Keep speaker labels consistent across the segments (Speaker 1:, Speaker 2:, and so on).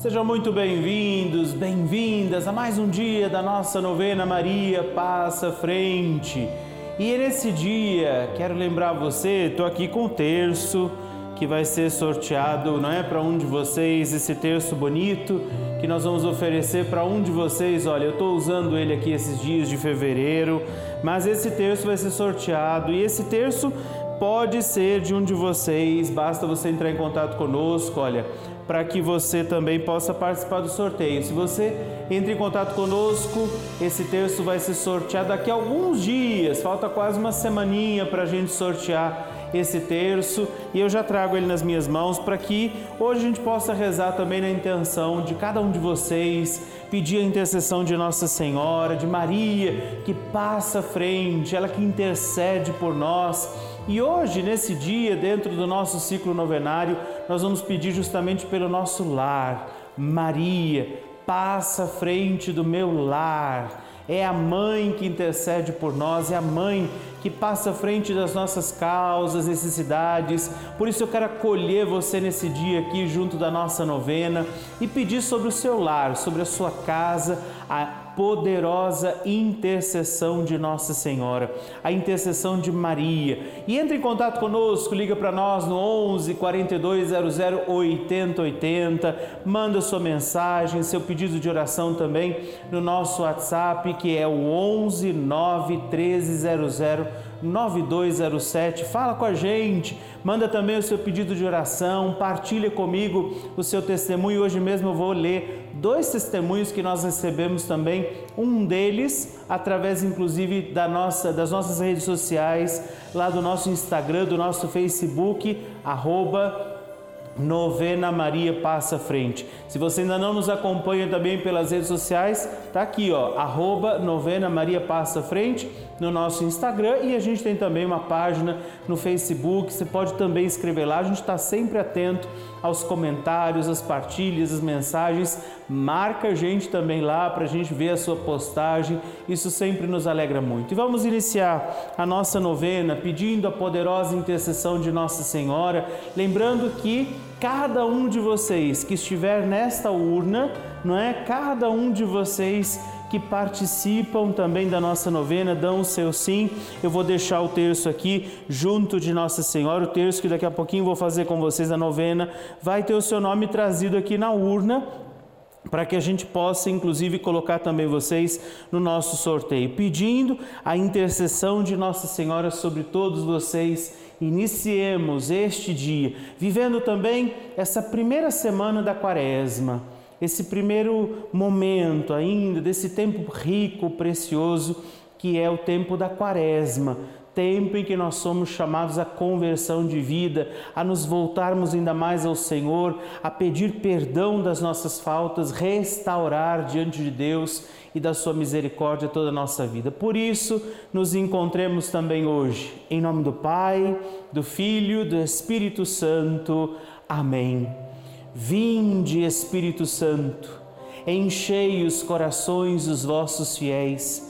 Speaker 1: Sejam muito bem-vindos, bem-vindas a mais um dia da nossa novena Maria Passa Frente. E nesse dia, quero lembrar você, estou aqui com o terço que vai ser sorteado, não é para um de vocês esse terço bonito que nós vamos oferecer para um de vocês. Olha, eu estou usando ele aqui esses dias de fevereiro, mas esse terço vai ser sorteado e esse terço pode ser de um de vocês. Basta você entrar em contato conosco, olha para que você também possa participar do sorteio. Se você entra em contato conosco, esse terço vai ser sorteado daqui a alguns dias, falta quase uma semaninha para a gente sortear esse terço e eu já trago ele nas minhas mãos para que hoje a gente possa rezar também na intenção de cada um de vocês, pedir a intercessão de Nossa Senhora, de Maria, que passa à frente, ela que intercede por nós e hoje, nesse dia, dentro do nosso ciclo novenário, nós vamos pedir justamente pelo nosso lar. Maria, passa à frente do meu lar. É a mãe que intercede por nós, é a mãe que passa à frente das nossas causas, necessidades. Por isso eu quero acolher você nesse dia aqui junto da nossa novena e pedir sobre o seu lar, sobre a sua casa, a poderosa intercessão de Nossa Senhora, a intercessão de Maria. E entre em contato conosco, liga para nós no 11 4200 8080, 80, manda sua mensagem, seu pedido de oração também no nosso WhatsApp, que é o 11 9 1300 9207. Fala com a gente, manda também o seu pedido de oração, partilha comigo o seu testemunho. Hoje mesmo eu vou ler dois testemunhos que nós recebemos também, um deles através inclusive da nossa, das nossas redes sociais, lá do nosso Instagram, do nosso Facebook, arroba Novena Maria Passa Frente. Se você ainda não nos acompanha também pelas redes sociais, tá aqui, ó, arroba Novena Maria Passa Frente no nosso Instagram e a gente tem também uma página no Facebook. Você pode também escrever lá, a gente está sempre atento aos comentários, às partilhas, às mensagens. Marca a gente também lá para a gente ver a sua postagem, isso sempre nos alegra muito. E vamos iniciar a nossa novena pedindo a poderosa intercessão de Nossa Senhora, lembrando que cada um de vocês que estiver nesta urna, não é? Cada um de vocês que participam também da nossa novena, dão o seu sim. Eu vou deixar o terço aqui junto de Nossa Senhora, o terço que daqui a pouquinho vou fazer com vocês na novena, vai ter o seu nome trazido aqui na urna para que a gente possa, inclusive, colocar também vocês no nosso sorteio, pedindo a intercessão de Nossa Senhora sobre todos vocês. Iniciemos este dia, vivendo também essa primeira semana da Quaresma esse primeiro momento ainda desse tempo rico, precioso, que é o tempo da quaresma, tempo em que nós somos chamados à conversão de vida, a nos voltarmos ainda mais ao Senhor, a pedir perdão das nossas faltas, restaurar diante de Deus e da sua misericórdia toda a nossa vida. Por isso, nos encontremos também hoje, em nome do Pai, do Filho, do Espírito Santo. Amém. Vinde, Espírito Santo, enchei os corações dos vossos fiéis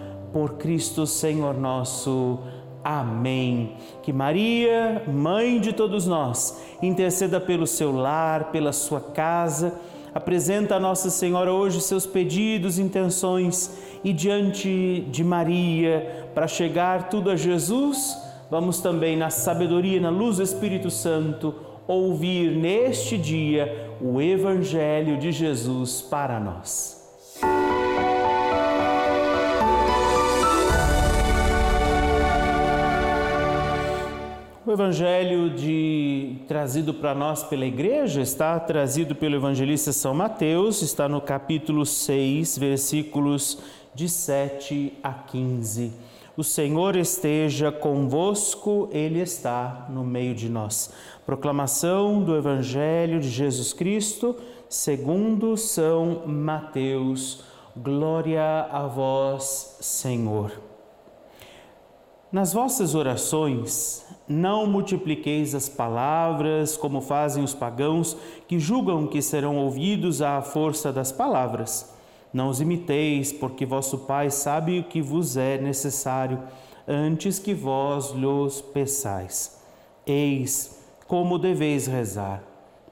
Speaker 1: Por Cristo Senhor nosso. Amém. Que Maria, Mãe de todos nós, interceda pelo seu lar, pela sua casa. Apresenta a Nossa Senhora hoje seus pedidos, intenções e diante de Maria, para chegar tudo a Jesus, vamos também na sabedoria, na luz do Espírito Santo, ouvir neste dia o Evangelho de Jesus para nós. O evangelho de, trazido para nós pela igreja está trazido pelo evangelista São Mateus, está no capítulo 6, versículos de 7 a 15. O Senhor esteja convosco, Ele está no meio de nós. Proclamação do Evangelho de Jesus Cristo, segundo São Mateus. Glória a vós, Senhor. Nas vossas orações, não multipliqueis as palavras como fazem os pagãos que julgam que serão ouvidos à força das palavras. Não os imiteis, porque vosso Pai sabe o que vos é necessário antes que vós lhos peçais. Eis como deveis rezar.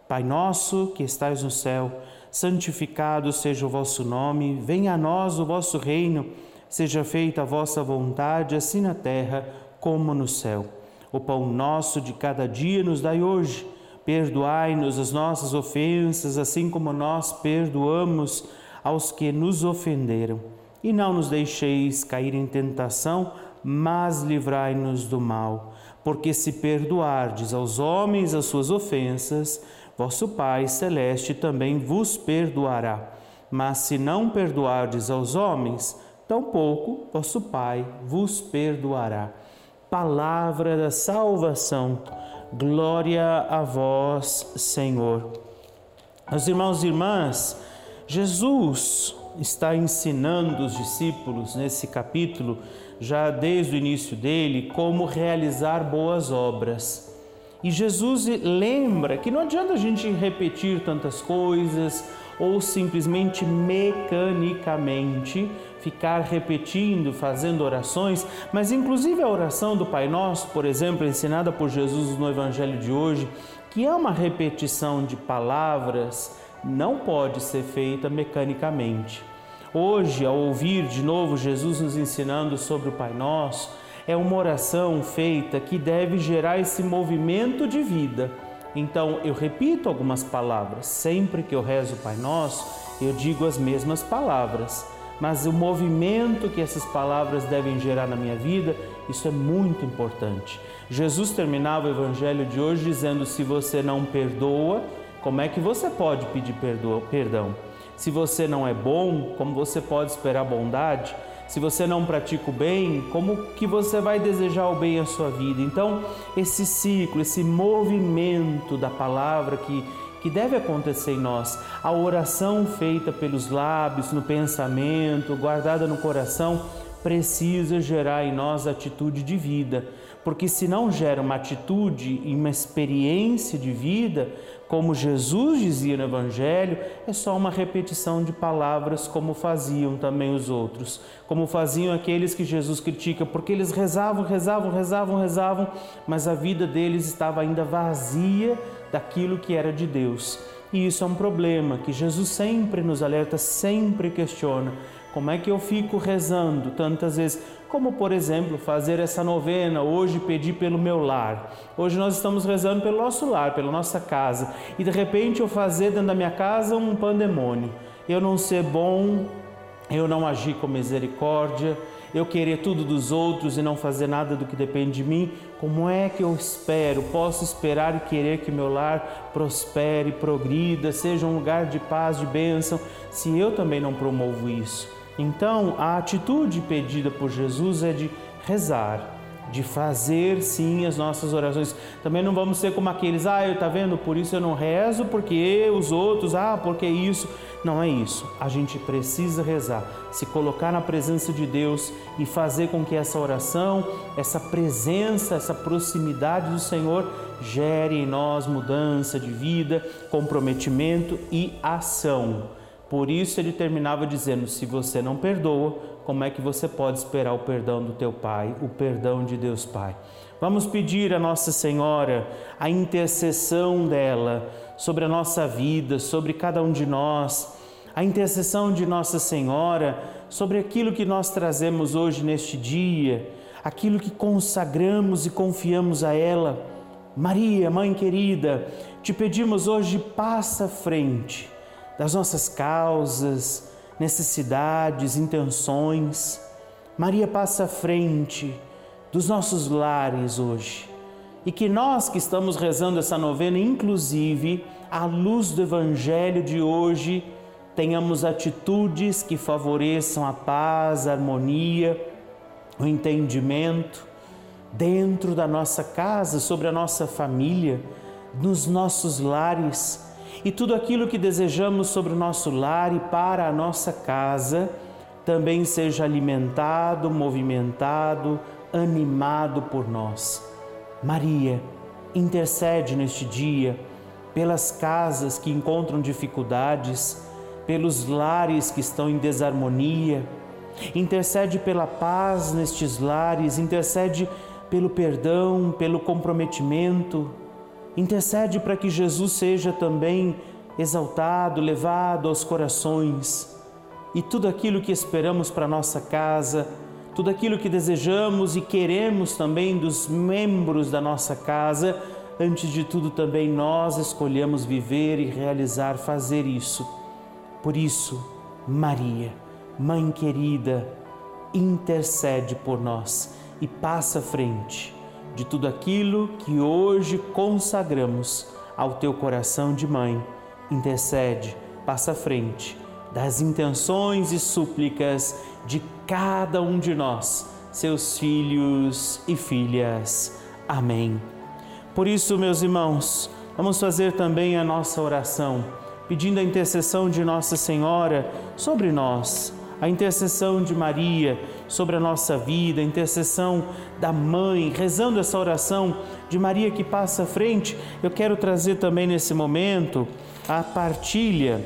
Speaker 1: Pai nosso que estais no céu, santificado seja o vosso nome, venha a nós o vosso reino, seja feita a vossa vontade, assim na terra como no céu. O pão nosso de cada dia nos dai hoje. Perdoai-nos as nossas ofensas, assim como nós perdoamos aos que nos ofenderam. E não nos deixeis cair em tentação, mas livrai-nos do mal. Porque se perdoardes aos homens as suas ofensas, vosso Pai Celeste também vos perdoará. Mas se não perdoardes aos homens, tampouco vosso Pai vos perdoará. Palavra da salvação, glória a vós, Senhor. Meus irmãos e irmãs, Jesus está ensinando os discípulos nesse capítulo, já desde o início dele, como realizar boas obras. E Jesus lembra que não adianta a gente repetir tantas coisas ou simplesmente mecanicamente ficar repetindo, fazendo orações, mas inclusive a oração do Pai Nosso, por exemplo, ensinada por Jesus no Evangelho de hoje, que é uma repetição de palavras, não pode ser feita mecanicamente. Hoje, ao ouvir de novo Jesus nos ensinando sobre o Pai Nosso, é uma oração feita que deve gerar esse movimento de vida. Então, eu repito algumas palavras. Sempre que eu rezo o Pai Nosso, eu digo as mesmas palavras. Mas o movimento que essas palavras devem gerar na minha vida, isso é muito importante. Jesus terminava o evangelho de hoje dizendo: se você não perdoa, como é que você pode pedir perdão? Se você não é bom, como você pode esperar bondade? Se você não pratica o bem, como que você vai desejar o bem à sua vida? Então, esse ciclo, esse movimento da palavra que que deve acontecer em nós, a oração feita pelos lábios, no pensamento, guardada no coração, precisa gerar em nós atitude de vida, porque se não gera uma atitude e uma experiência de vida, como Jesus dizia no Evangelho, é só uma repetição de palavras, como faziam também os outros, como faziam aqueles que Jesus critica, porque eles rezavam, rezavam, rezavam, rezavam, mas a vida deles estava ainda vazia daquilo que era de Deus. E isso é um problema que Jesus sempre nos alerta, sempre questiona. Como é que eu fico rezando tantas vezes? Como, por exemplo, fazer essa novena, hoje pedir pelo meu lar. Hoje nós estamos rezando pelo nosso lar, pela nossa casa. E de repente eu fazer dentro da minha casa um pandemônio. Eu não ser bom, eu não agir com misericórdia, eu querer tudo dos outros e não fazer nada do que depende de mim, como é que eu espero, posso esperar e querer que meu lar prospere, progrida, seja um lugar de paz, de bênção, se eu também não promovo isso? Então, a atitude pedida por Jesus é de rezar, de fazer sim as nossas orações. Também não vamos ser como aqueles, ah, eu tá vendo, por isso eu não rezo, porque os outros, ah, porque isso. Não é isso. A gente precisa rezar, se colocar na presença de Deus e fazer com que essa oração, essa presença, essa proximidade do Senhor gere em nós mudança de vida, comprometimento e ação. Por isso ele terminava dizendo: se você não perdoa, como é que você pode esperar o perdão do teu Pai, o perdão de Deus Pai? Vamos pedir a Nossa Senhora a intercessão dela sobre a nossa vida, sobre cada um de nós, a intercessão de Nossa Senhora sobre aquilo que nós trazemos hoje neste dia, aquilo que consagramos e confiamos a ela. Maria, mãe querida, te pedimos hoje, passa à frente das nossas causas, necessidades, intenções. Maria passa à frente dos nossos lares hoje. E que nós que estamos rezando essa novena, inclusive à luz do Evangelho de hoje, tenhamos atitudes que favoreçam a paz, a harmonia, o entendimento dentro da nossa casa, sobre a nossa família, nos nossos lares e tudo aquilo que desejamos sobre o nosso lar e para a nossa casa também seja alimentado, movimentado, animado por nós. Maria, intercede neste dia pelas casas que encontram dificuldades, pelos lares que estão em desarmonia. Intercede pela paz nestes lares, intercede pelo perdão, pelo comprometimento. Intercede para que Jesus seja também exaltado, levado aos corações. E tudo aquilo que esperamos para nossa casa, tudo aquilo que desejamos e queremos também dos membros da nossa casa, antes de tudo também nós escolhemos viver e realizar, fazer isso. Por isso, Maria, Mãe querida, intercede por nós e passa à frente de tudo aquilo que hoje consagramos ao teu coração de mãe. Intercede, passa à frente das intenções e súplicas de cada um de nós, seus filhos e filhas. Amém. Por isso, meus irmãos, vamos fazer também a nossa oração, pedindo a intercessão de Nossa Senhora sobre nós, a intercessão de Maria sobre a nossa vida, a intercessão da Mãe, rezando essa oração de Maria que passa à frente. Eu quero trazer também nesse momento a partilha,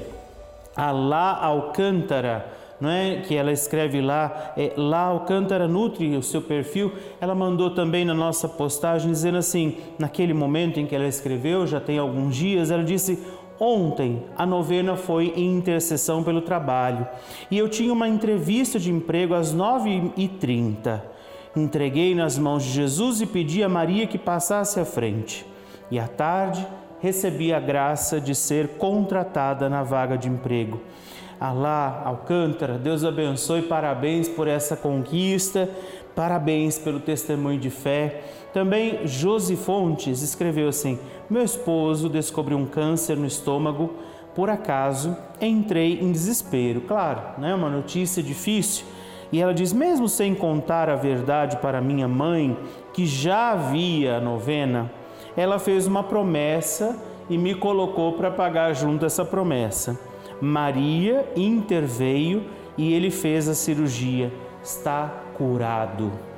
Speaker 1: a Lá Alcântara não é? que ela escreve lá, é, lá Alcântara nutre o seu perfil, ela mandou também na nossa postagem dizendo assim, naquele momento em que ela escreveu, já tem alguns dias, ela disse, Ontem a novena foi em intercessão pelo trabalho e eu tinha uma entrevista de emprego às 9h30. Entreguei nas mãos de Jesus e pedi a Maria que passasse à frente. E à tarde recebi a graça de ser contratada na vaga de emprego. Alá, Alcântara, Deus abençoe, parabéns por essa conquista, parabéns pelo testemunho de fé. Também Josi Fontes escreveu assim: Meu esposo descobriu um câncer no estômago, por acaso entrei em desespero. Claro, né, uma notícia difícil. E ela diz: mesmo sem contar a verdade para minha mãe, que já havia a novena, ela fez uma promessa e me colocou para pagar junto essa promessa. Maria interveio e ele fez a cirurgia. Está curado.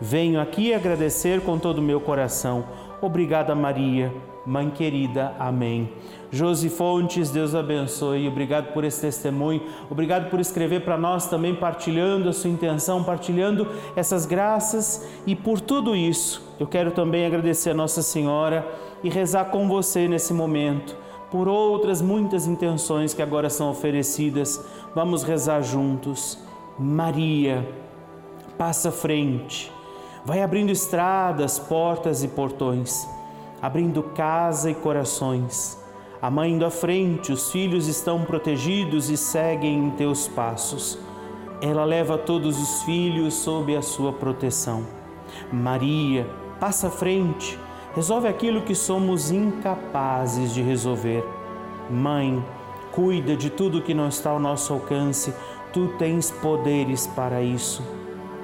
Speaker 1: Venho aqui agradecer com todo o meu coração. Obrigada, Maria, mãe querida. Amém. Josi Fontes, Deus abençoe. Obrigado por esse testemunho. Obrigado por escrever para nós também, partilhando a sua intenção, partilhando essas graças. E por tudo isso, eu quero também agradecer a Nossa Senhora e rezar com você nesse momento por outras muitas intenções que agora são oferecidas. Vamos rezar juntos. Maria, passa frente, vai abrindo estradas, portas e portões, abrindo casa e corações. A mãe indo à frente, os filhos estão protegidos e seguem em teus passos. Ela leva todos os filhos sob a sua proteção. Maria, passa à frente, resolve aquilo que somos incapazes de resolver. Mãe, cuida de tudo que não está ao nosso alcance, tu tens poderes para isso.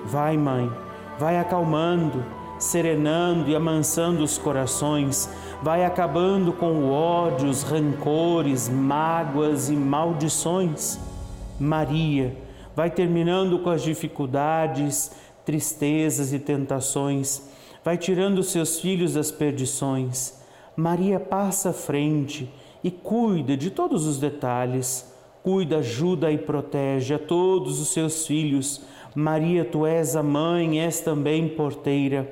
Speaker 1: Vai, mãe, vai acalmando, serenando e amansando os corações, vai acabando com o ódio, os rancores, mágoas e maldições. Maria, vai terminando com as dificuldades, tristezas e tentações vai tirando seus filhos das perdições. Maria passa à frente e cuida de todos os detalhes. Cuida, ajuda e protege a todos os seus filhos. Maria, tu és a mãe, és também porteira.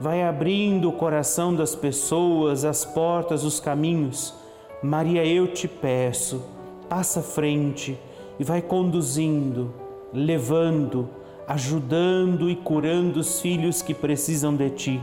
Speaker 1: Vai abrindo o coração das pessoas, as portas, os caminhos. Maria, eu te peço, passa à frente e vai conduzindo, levando, ajudando e curando os filhos que precisam de ti.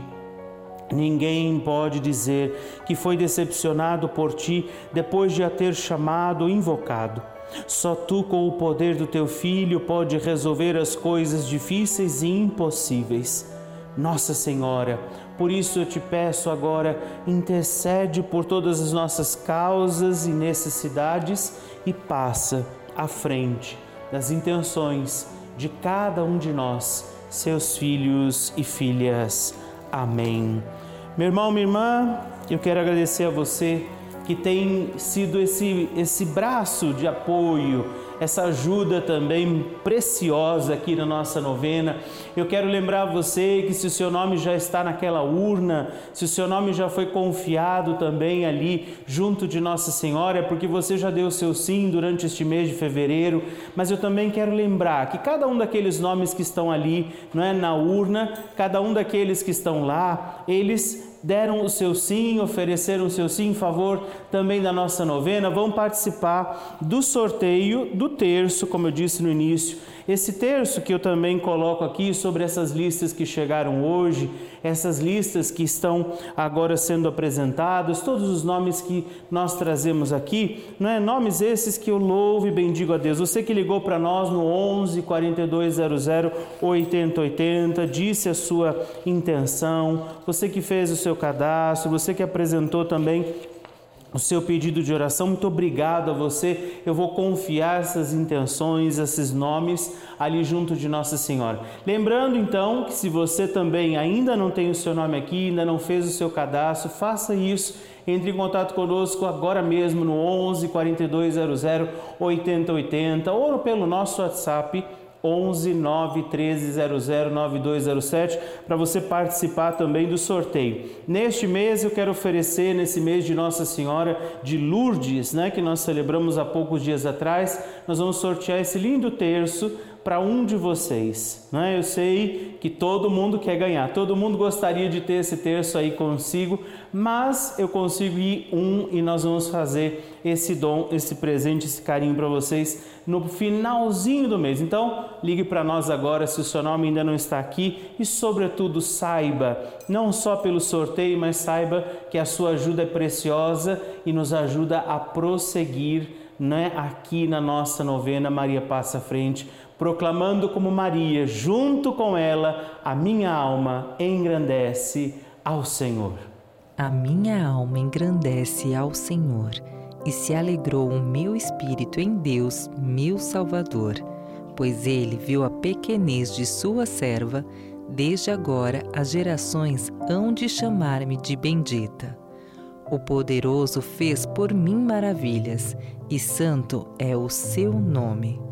Speaker 1: Ninguém pode dizer que foi decepcionado por ti depois de a ter chamado invocado. Só tu, com o poder do teu filho, pode resolver as coisas difíceis e impossíveis. Nossa Senhora, por isso eu te peço agora, intercede por todas as nossas causas e necessidades e passa à frente das intenções de cada um de nós, seus filhos e filhas. Amém. Meu irmão, minha irmã, eu quero agradecer a você que tem sido esse, esse braço de apoio, essa ajuda também preciosa aqui na nossa novena. Eu quero lembrar você que se o seu nome já está naquela urna, se o seu nome já foi confiado também ali junto de Nossa Senhora, é porque você já deu o seu sim durante este mês de fevereiro, mas eu também quero lembrar que cada um daqueles nomes que estão ali, não é, na urna, cada um daqueles que estão lá, eles deram o seu sim, ofereceram o seu sim em favor também da nossa novena, vão participar do sorteio do terço, como eu disse no início. Esse terço que eu também coloco aqui sobre essas listas que chegaram hoje, essas listas que estão agora sendo apresentadas, todos os nomes que nós trazemos aqui, não é nomes esses que eu louvo e bendigo a Deus. Você que ligou para nós no 11 4200 8080, disse a sua intenção, você que fez o seu cadastro, você que apresentou também o seu pedido de oração. Muito obrigado a você. Eu vou confiar essas intenções, esses nomes ali junto de Nossa Senhora. Lembrando então que se você também ainda não tem o seu nome aqui, ainda não fez o seu cadastro, faça isso. Entre em contato conosco agora mesmo no 11 4200 8080 ou pelo nosso WhatsApp 11 9 13 00 9207 para você participar também do sorteio. Neste mês eu quero oferecer, nesse mês de Nossa Senhora de Lourdes, né, que nós celebramos há poucos dias atrás, nós vamos sortear esse lindo terço para um de vocês. Né? Eu sei que todo mundo quer ganhar, todo mundo gostaria de ter esse terço aí consigo, mas eu consigo ir um e nós vamos fazer esse dom, esse presente, esse carinho para vocês no finalzinho do mês. Então, ligue para nós agora se o seu nome ainda não está aqui e, sobretudo, saiba, não só pelo sorteio, mas saiba que a sua ajuda é preciosa e nos ajuda a prosseguir né, aqui na nossa novena Maria Passa Frente proclamando como Maria, junto com ela, a minha alma engrandece ao Senhor.
Speaker 2: A minha alma engrandece ao Senhor, e se alegrou o meu espírito em Deus, meu Salvador, pois ele viu a pequenez de sua serva, desde agora as gerações hão de chamar-me de bendita. O poderoso fez por mim maravilhas, e santo é o seu nome.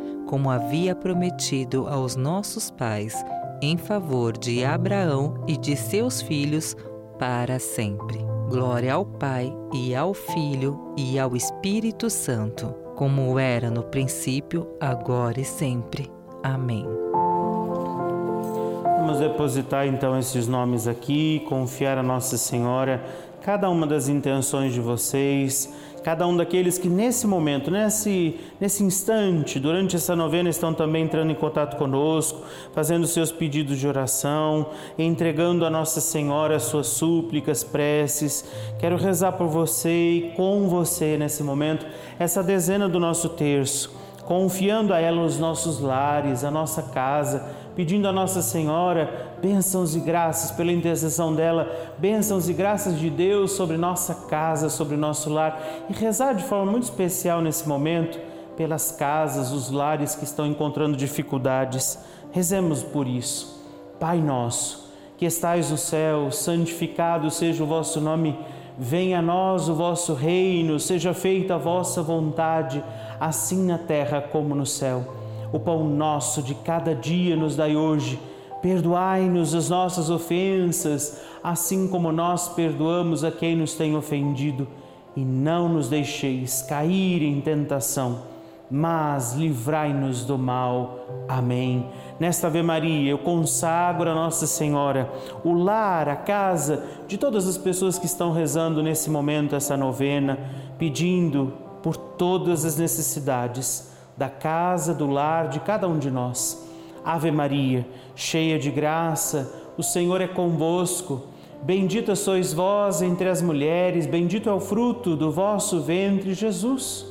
Speaker 2: como havia prometido aos nossos pais, em favor de Abraão e de seus filhos para sempre. Glória ao Pai e ao Filho e ao Espírito Santo, como era no princípio, agora e sempre. Amém.
Speaker 1: Vamos depositar então esses nomes aqui, confiar a Nossa Senhora cada uma das intenções de vocês cada um daqueles que nesse momento, nesse, nesse instante, durante essa novena, estão também entrando em contato conosco, fazendo seus pedidos de oração, entregando a Nossa Senhora as suas súplicas, preces. Quero rezar por você e com você nesse momento, essa dezena do nosso terço, confiando a ela os nossos lares, a nossa casa pedindo a Nossa Senhora bênçãos e graças pela intercessão dela, bênçãos e graças de Deus sobre nossa casa, sobre nosso lar e rezar de forma muito especial nesse momento pelas casas, os lares que estão encontrando dificuldades. Rezemos por isso. Pai nosso, que estais no céu, santificado seja o vosso nome. Venha a nós o vosso reino, seja feita a vossa vontade, assim na terra como no céu. O pão nosso de cada dia nos dai hoje. Perdoai-nos as nossas ofensas, assim como nós perdoamos a quem nos tem ofendido. E não nos deixeis cair em tentação, mas livrai-nos do mal. Amém. Nesta Ave Maria, eu consagro a Nossa Senhora, o lar, a casa de todas as pessoas que estão rezando nesse momento essa novena, pedindo por todas as necessidades da casa, do lar de cada um de nós. Ave Maria, cheia de graça, o Senhor é convosco. Bendita sois vós entre as mulheres, bendito é o fruto do vosso ventre, Jesus.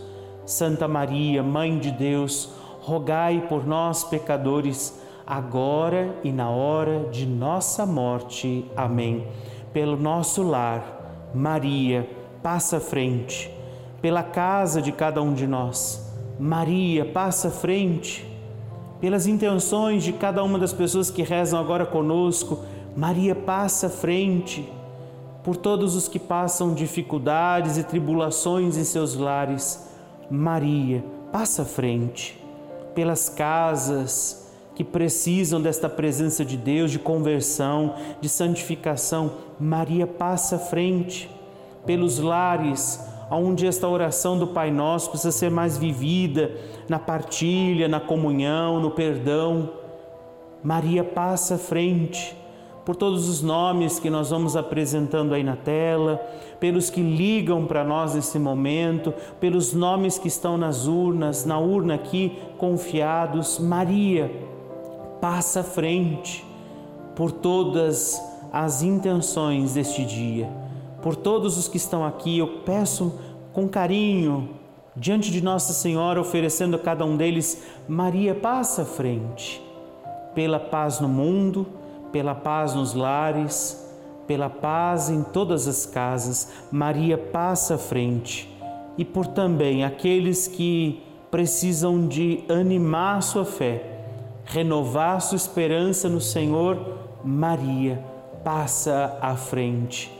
Speaker 1: Santa Maria, Mãe de Deus, rogai por nós, pecadores, agora e na hora de nossa morte. Amém. Pelo nosso lar, Maria, passa à frente. Pela casa de cada um de nós, Maria, passa à frente. Pelas intenções de cada uma das pessoas que rezam agora conosco, Maria, passa à frente. Por todos os que passam dificuldades e tribulações em seus lares, Maria, passa à frente, pelas casas que precisam desta presença de Deus, de conversão, de santificação, Maria passa à frente, pelos lares onde esta oração do Pai Nosso precisa ser mais vivida, na partilha, na comunhão, no perdão. Maria passa à frente por todos os nomes que nós vamos apresentando aí na tela, pelos que ligam para nós nesse momento, pelos nomes que estão nas urnas, na urna aqui confiados. Maria, passa à frente por todas as intenções deste dia. Por todos os que estão aqui, eu peço com carinho, diante de Nossa Senhora, oferecendo a cada um deles, Maria, passa à frente, pela paz no mundo pela paz nos lares, pela paz em todas as casas. Maria passa à frente. E por também aqueles que precisam de animar sua fé, renovar sua esperança no Senhor, Maria passa à frente.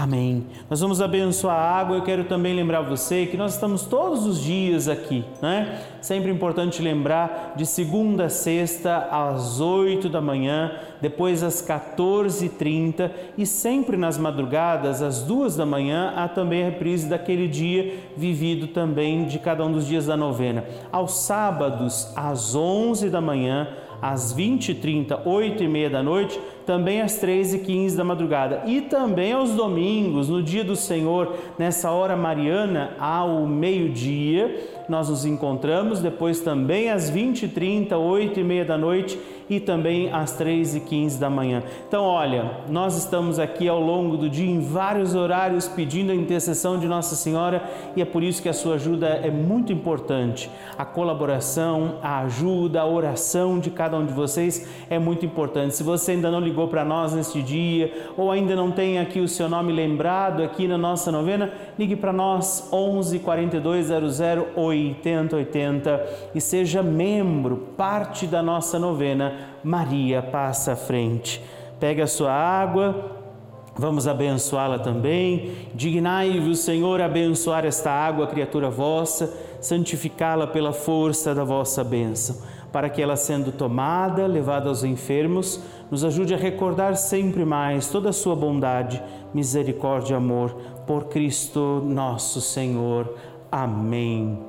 Speaker 1: Amém. Nós vamos abençoar a água. Eu quero também lembrar você que nós estamos todos os dias aqui, né? Sempre importante lembrar de segunda a sexta às 8 da manhã, depois às 14h30 e sempre nas madrugadas às duas da manhã há também a reprise daquele dia vivido também de cada um dos dias da novena. Aos sábados às 11 da manhã, às 20h30, 8 e meia da noite, também às 13h15 da madrugada. E também aos domingos, no dia do Senhor, nessa hora mariana, ao meio-dia, nós nos encontramos, depois também às 20h30, 8 e meia da noite e também às 3 e 15 da manhã. Então, olha, nós estamos aqui ao longo do dia em vários horários pedindo a intercessão de Nossa Senhora e é por isso que a sua ajuda é muito importante. A colaboração, a ajuda, a oração de cada um de vocês é muito importante. Se você ainda não ligou para nós neste dia ou ainda não tem aqui o seu nome lembrado aqui na nossa novena, ligue para nós 11 42 00 8080 e seja membro, parte da nossa novena Maria passa à frente. Pega a sua água, Vamos abençoá-la também. Dignai-vos, Senhor, abençoar esta água, criatura vossa, santificá-la pela força da vossa bênção, para que ela, sendo tomada, levada aos enfermos, nos ajude a recordar sempre mais toda a sua bondade, misericórdia e amor, por Cristo nosso Senhor. Amém.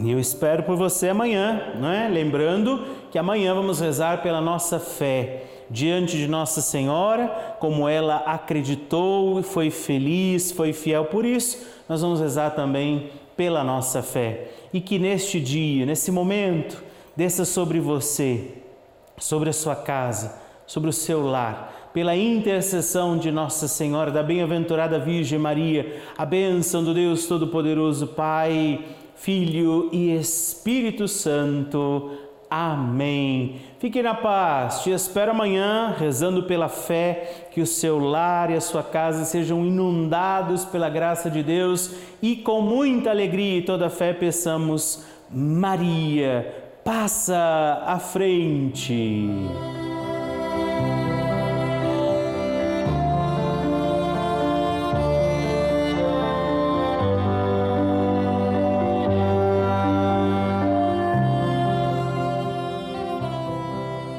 Speaker 1: E eu espero por você amanhã, não é? Lembrando que amanhã vamos rezar pela nossa fé diante de Nossa Senhora, como ela acreditou e foi feliz, foi fiel por isso, nós vamos rezar também pela nossa fé. E que neste dia, nesse momento, desça sobre você, sobre a sua casa, sobre o seu lar, pela intercessão de Nossa Senhora, da bem-aventurada Virgem Maria, a bênção do Deus Todo-Poderoso, Pai Filho e Espírito Santo. Amém. Fique na paz. Te espero amanhã, rezando pela fé, que o seu lar e a sua casa sejam inundados pela graça de Deus e com muita alegria e toda fé peçamos: Maria, passa à frente.